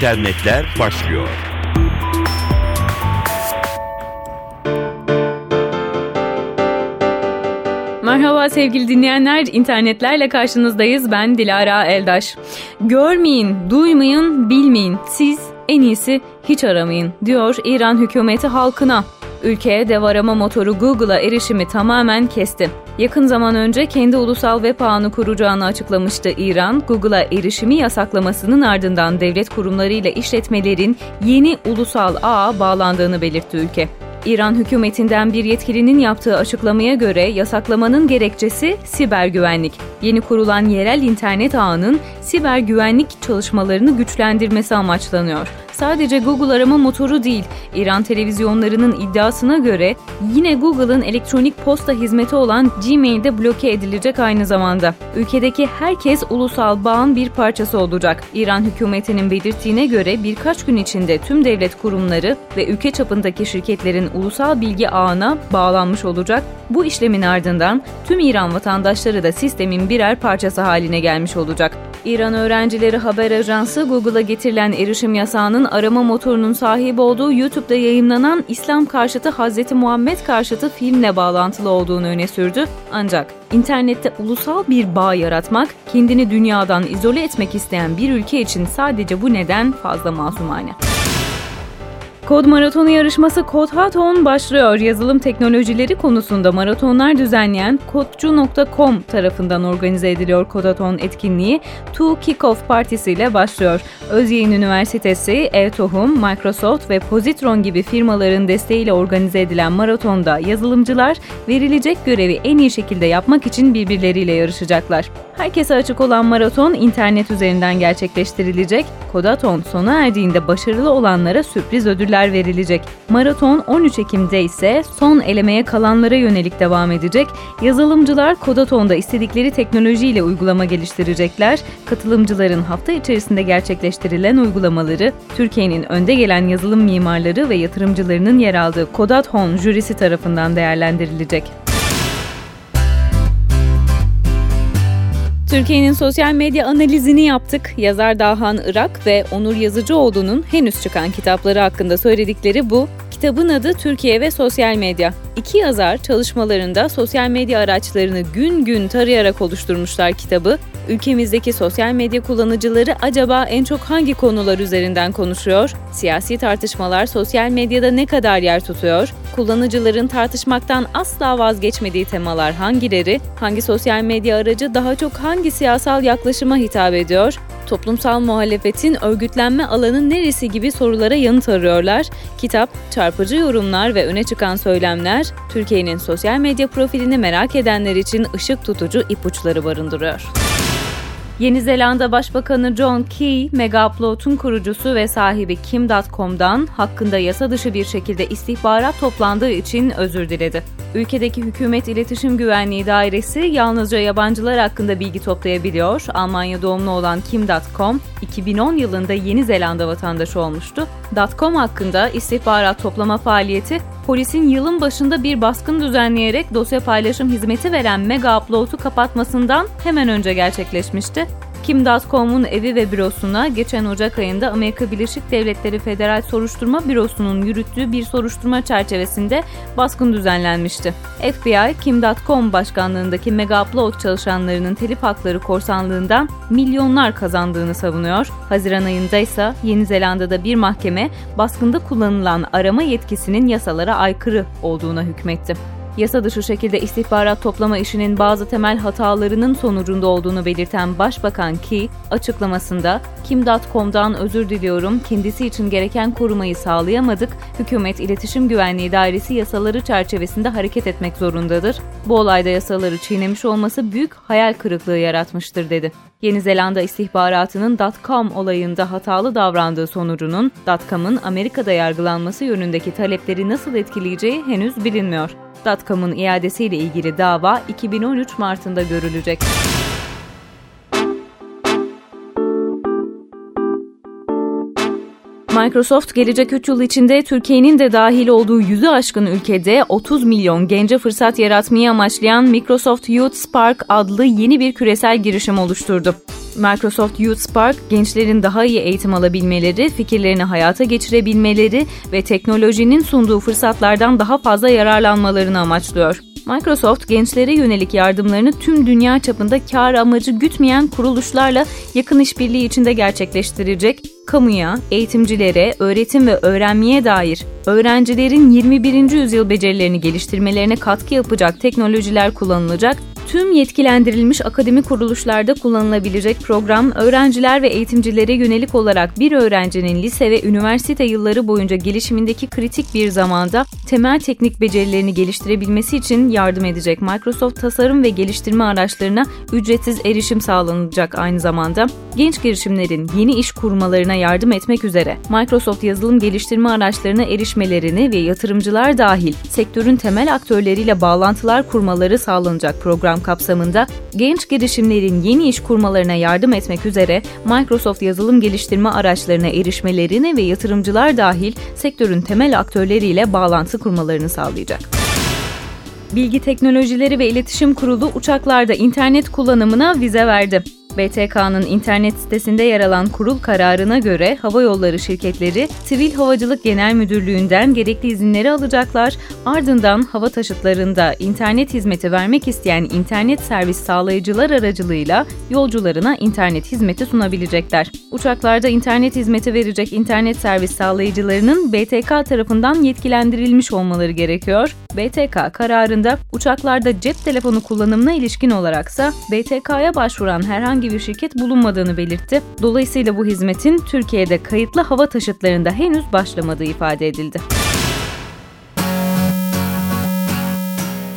internetler başlıyor. Merhaba sevgili dinleyenler, internetlerle karşınızdayız. Ben Dilara Eldaş. Görmeyin, duymayın, bilmeyin. Siz en iyisi hiç aramayın, diyor İran hükümeti halkına. Ülkeye dev arama motoru Google'a erişimi tamamen kesti. Yakın zaman önce kendi ulusal web ağını kuracağını açıklamıştı İran. Google'a erişimi yasaklamasının ardından devlet kurumlarıyla işletmelerin yeni ulusal ağa bağlandığını belirtti ülke. İran hükümetinden bir yetkilinin yaptığı açıklamaya göre yasaklamanın gerekçesi siber güvenlik. Yeni kurulan yerel internet ağının siber güvenlik çalışmalarını güçlendirmesi amaçlanıyor sadece Google arama motoru değil, İran televizyonlarının iddiasına göre yine Google'ın elektronik posta hizmeti olan Gmail'de bloke edilecek aynı zamanda. Ülkedeki herkes ulusal bağın bir parçası olacak. İran hükümetinin belirttiğine göre birkaç gün içinde tüm devlet kurumları ve ülke çapındaki şirketlerin ulusal bilgi ağına bağlanmış olacak. Bu işlemin ardından tüm İran vatandaşları da sistemin birer parçası haline gelmiş olacak. İran Öğrencileri Haber Ajansı Google'a getirilen erişim yasağının arama motorunun sahibi olduğu YouTube'da yayınlanan İslam karşıtı Hz. Muhammed karşıtı filmle bağlantılı olduğunu öne sürdü. Ancak internette ulusal bir bağ yaratmak, kendini dünyadan izole etmek isteyen bir ülke için sadece bu neden fazla masumane. Kod Maratonu yarışması Kodhaton başlıyor. Yazılım teknolojileri konusunda maratonlar düzenleyen kodcu.com tarafından organize ediliyor Kodhaton etkinliği. Two Kickoff Partisi ile başlıyor. Özyeğin Üniversitesi, Evtohum, Microsoft ve Positron gibi firmaların desteğiyle organize edilen maratonda yazılımcılar verilecek görevi en iyi şekilde yapmak için birbirleriyle yarışacaklar. Herkese açık olan maraton internet üzerinden gerçekleştirilecek. Kodaton sona erdiğinde başarılı olanlara sürpriz ödüller verilecek. Maraton 13 Ekim'de ise son elemeye kalanlara yönelik devam edecek. Yazılımcılar Kodaton'da istedikleri teknolojiyle uygulama geliştirecekler. Katılımcıların hafta içerisinde gerçekleştirilen uygulamaları Türkiye'nin önde gelen yazılım mimarları ve yatırımcılarının yer aldığı Kodaton jürisi tarafından değerlendirilecek. Türkiye'nin sosyal medya analizini yaptık. Yazar Dahan Irak ve Onur Yazıcıoğlu'nun henüz çıkan kitapları hakkında söyledikleri bu. Kitabın adı Türkiye ve Sosyal Medya. İki yazar çalışmalarında sosyal medya araçlarını gün gün tarayarak oluşturmuşlar kitabı. Ülkemizdeki sosyal medya kullanıcıları acaba en çok hangi konular üzerinden konuşuyor? Siyasi tartışmalar sosyal medyada ne kadar yer tutuyor? Kullanıcıların tartışmaktan asla vazgeçmediği temalar hangileri? Hangi sosyal medya aracı daha çok hangi siyasal yaklaşıma hitap ediyor? Toplumsal muhalefetin örgütlenme alanı neresi gibi sorulara yanıt arıyorlar. Kitap, çarpıcı yorumlar ve öne çıkan söylemler, Türkiye'nin sosyal medya profilini merak edenler için ışık tutucu ipuçları barındırıyor. Yeni Zelanda Başbakanı John Key, Megaupload'un kurucusu ve sahibi Kim.com'dan hakkında yasa dışı bir şekilde istihbarat toplandığı için özür diledi. Ülkedeki Hükümet İletişim Güvenliği Dairesi yalnızca yabancılar hakkında bilgi toplayabiliyor. Almanya doğumlu olan Kim.com, 2010 yılında Yeni Zelanda vatandaşı olmuştu. .com hakkında istihbarat toplama faaliyeti polisin yılın başında bir baskın düzenleyerek dosya paylaşım hizmeti veren Mega Upload'u kapatmasından hemen önce gerçekleşmişti. Kim.com'un evi ve bürosuna geçen Ocak ayında Amerika Birleşik Devletleri Federal Soruşturma Bürosu'nun yürüttüğü bir soruşturma çerçevesinde baskın düzenlenmişti. FBI, Kim.com başkanlığındaki Mega Upload çalışanlarının telif hakları korsanlığından milyonlar kazandığını savunuyor. Haziran ayında ise Yeni Zelanda'da bir mahkeme baskında kullanılan arama yetkisinin yasalara aykırı olduğuna hükmetti yasa dışı şekilde istihbarat toplama işinin bazı temel hatalarının sonucunda olduğunu belirten Başbakan Key, açıklamasında Kim.com'dan özür diliyorum, kendisi için gereken korumayı sağlayamadık, hükümet iletişim güvenliği dairesi yasaları çerçevesinde hareket etmek zorundadır. Bu olayda yasaları çiğnemiş olması büyük hayal kırıklığı yaratmıştır dedi. Yeni Zelanda istihbaratının .com olayında hatalı davrandığı sonucunun .com'ın Amerika'da yargılanması yönündeki talepleri nasıl etkileyeceği henüz bilinmiyor. .com'un iadesiyle ilgili dava 2013 Mart'ında görülecek. Microsoft gelecek 3 yıl içinde Türkiye'nin de dahil olduğu yüzü aşkın ülkede 30 milyon gence fırsat yaratmayı amaçlayan Microsoft Youth Spark adlı yeni bir küresel girişim oluşturdu. Microsoft Youth Spark, gençlerin daha iyi eğitim alabilmeleri, fikirlerini hayata geçirebilmeleri ve teknolojinin sunduğu fırsatlardan daha fazla yararlanmalarını amaçlıyor. Microsoft gençlere yönelik yardımlarını tüm dünya çapında kar amacı gütmeyen kuruluşlarla yakın işbirliği içinde gerçekleştirecek. Kamuya, eğitimcilere, öğretim ve öğrenmeye dair öğrencilerin 21. yüzyıl becerilerini geliştirmelerine katkı yapacak teknolojiler kullanılacak Tüm yetkilendirilmiş akademi kuruluşlarda kullanılabilecek program, öğrenciler ve eğitimcilere yönelik olarak bir öğrencinin lise ve üniversite yılları boyunca gelişimindeki kritik bir zamanda temel teknik becerilerini geliştirebilmesi için yardım edecek. Microsoft tasarım ve geliştirme araçlarına ücretsiz erişim sağlanacak aynı zamanda. Genç girişimlerin yeni iş kurmalarına yardım etmek üzere Microsoft yazılım geliştirme araçlarına erişmelerini ve yatırımcılar dahil sektörün temel aktörleriyle bağlantılar kurmaları sağlanacak program kapsamında genç girişimlerin yeni iş kurmalarına yardım etmek üzere Microsoft yazılım geliştirme araçlarına erişmelerini ve yatırımcılar dahil sektörün temel aktörleriyle bağlantı kurmalarını sağlayacak. Bilgi Teknolojileri ve İletişim Kurulu uçaklarda internet kullanımına vize verdi. BTK'nın internet sitesinde yer alan kurul kararına göre hava yolları şirketleri Sivil Havacılık Genel Müdürlüğü'nden gerekli izinleri alacaklar. Ardından hava taşıtlarında internet hizmeti vermek isteyen internet servis sağlayıcılar aracılığıyla yolcularına internet hizmeti sunabilecekler. Uçaklarda internet hizmeti verecek internet servis sağlayıcılarının BTK tarafından yetkilendirilmiş olmaları gerekiyor. BTK kararında uçaklarda cep telefonu kullanımına ilişkin olaraksa BTK'ya başvuran herhangi bir şirket bulunmadığını belirtti. Dolayısıyla bu hizmetin Türkiye'de kayıtlı hava taşıtlarında henüz başlamadığı ifade edildi.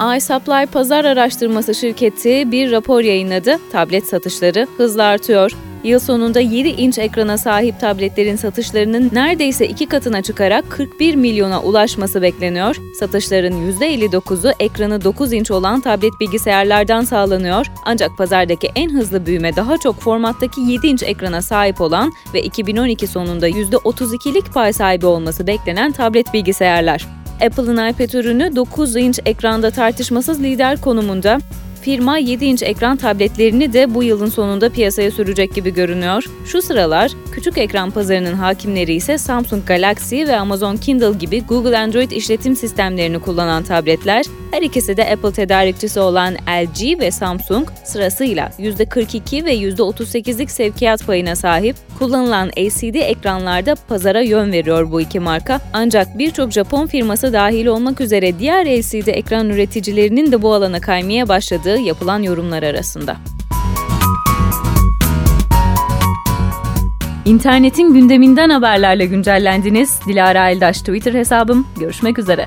iSupply pazar araştırması şirketi bir rapor yayınladı. Tablet satışları hızla artıyor. Yıl sonunda 7 inç ekrana sahip tabletlerin satışlarının neredeyse iki katına çıkarak 41 milyona ulaşması bekleniyor. Satışların %59'u ekranı 9 inç olan tablet bilgisayarlardan sağlanıyor. Ancak pazardaki en hızlı büyüme daha çok formattaki 7 inç ekrana sahip olan ve 2012 sonunda %32'lik pay sahibi olması beklenen tablet bilgisayarlar. Apple'ın iPad ürünü 9 inç ekranda tartışmasız lider konumunda. Firma 7 inç ekran tabletlerini de bu yılın sonunda piyasaya sürecek gibi görünüyor. Şu sıralar küçük ekran pazarının hakimleri ise Samsung Galaxy ve Amazon Kindle gibi Google Android işletim sistemlerini kullanan tabletler, her ikisi de Apple tedarikçisi olan LG ve Samsung sırasıyla %42 ve %38'lik sevkiyat payına sahip. Kullanılan LCD ekranlarda pazara yön veriyor bu iki marka. Ancak birçok Japon firması dahil olmak üzere diğer LCD ekran üreticilerinin de bu alana kaymaya başladığı yapılan yorumlar arasında. İnternetin gündeminden haberlerle güncellendiniz. Dilara Eldaş Twitter hesabım. Görüşmek üzere.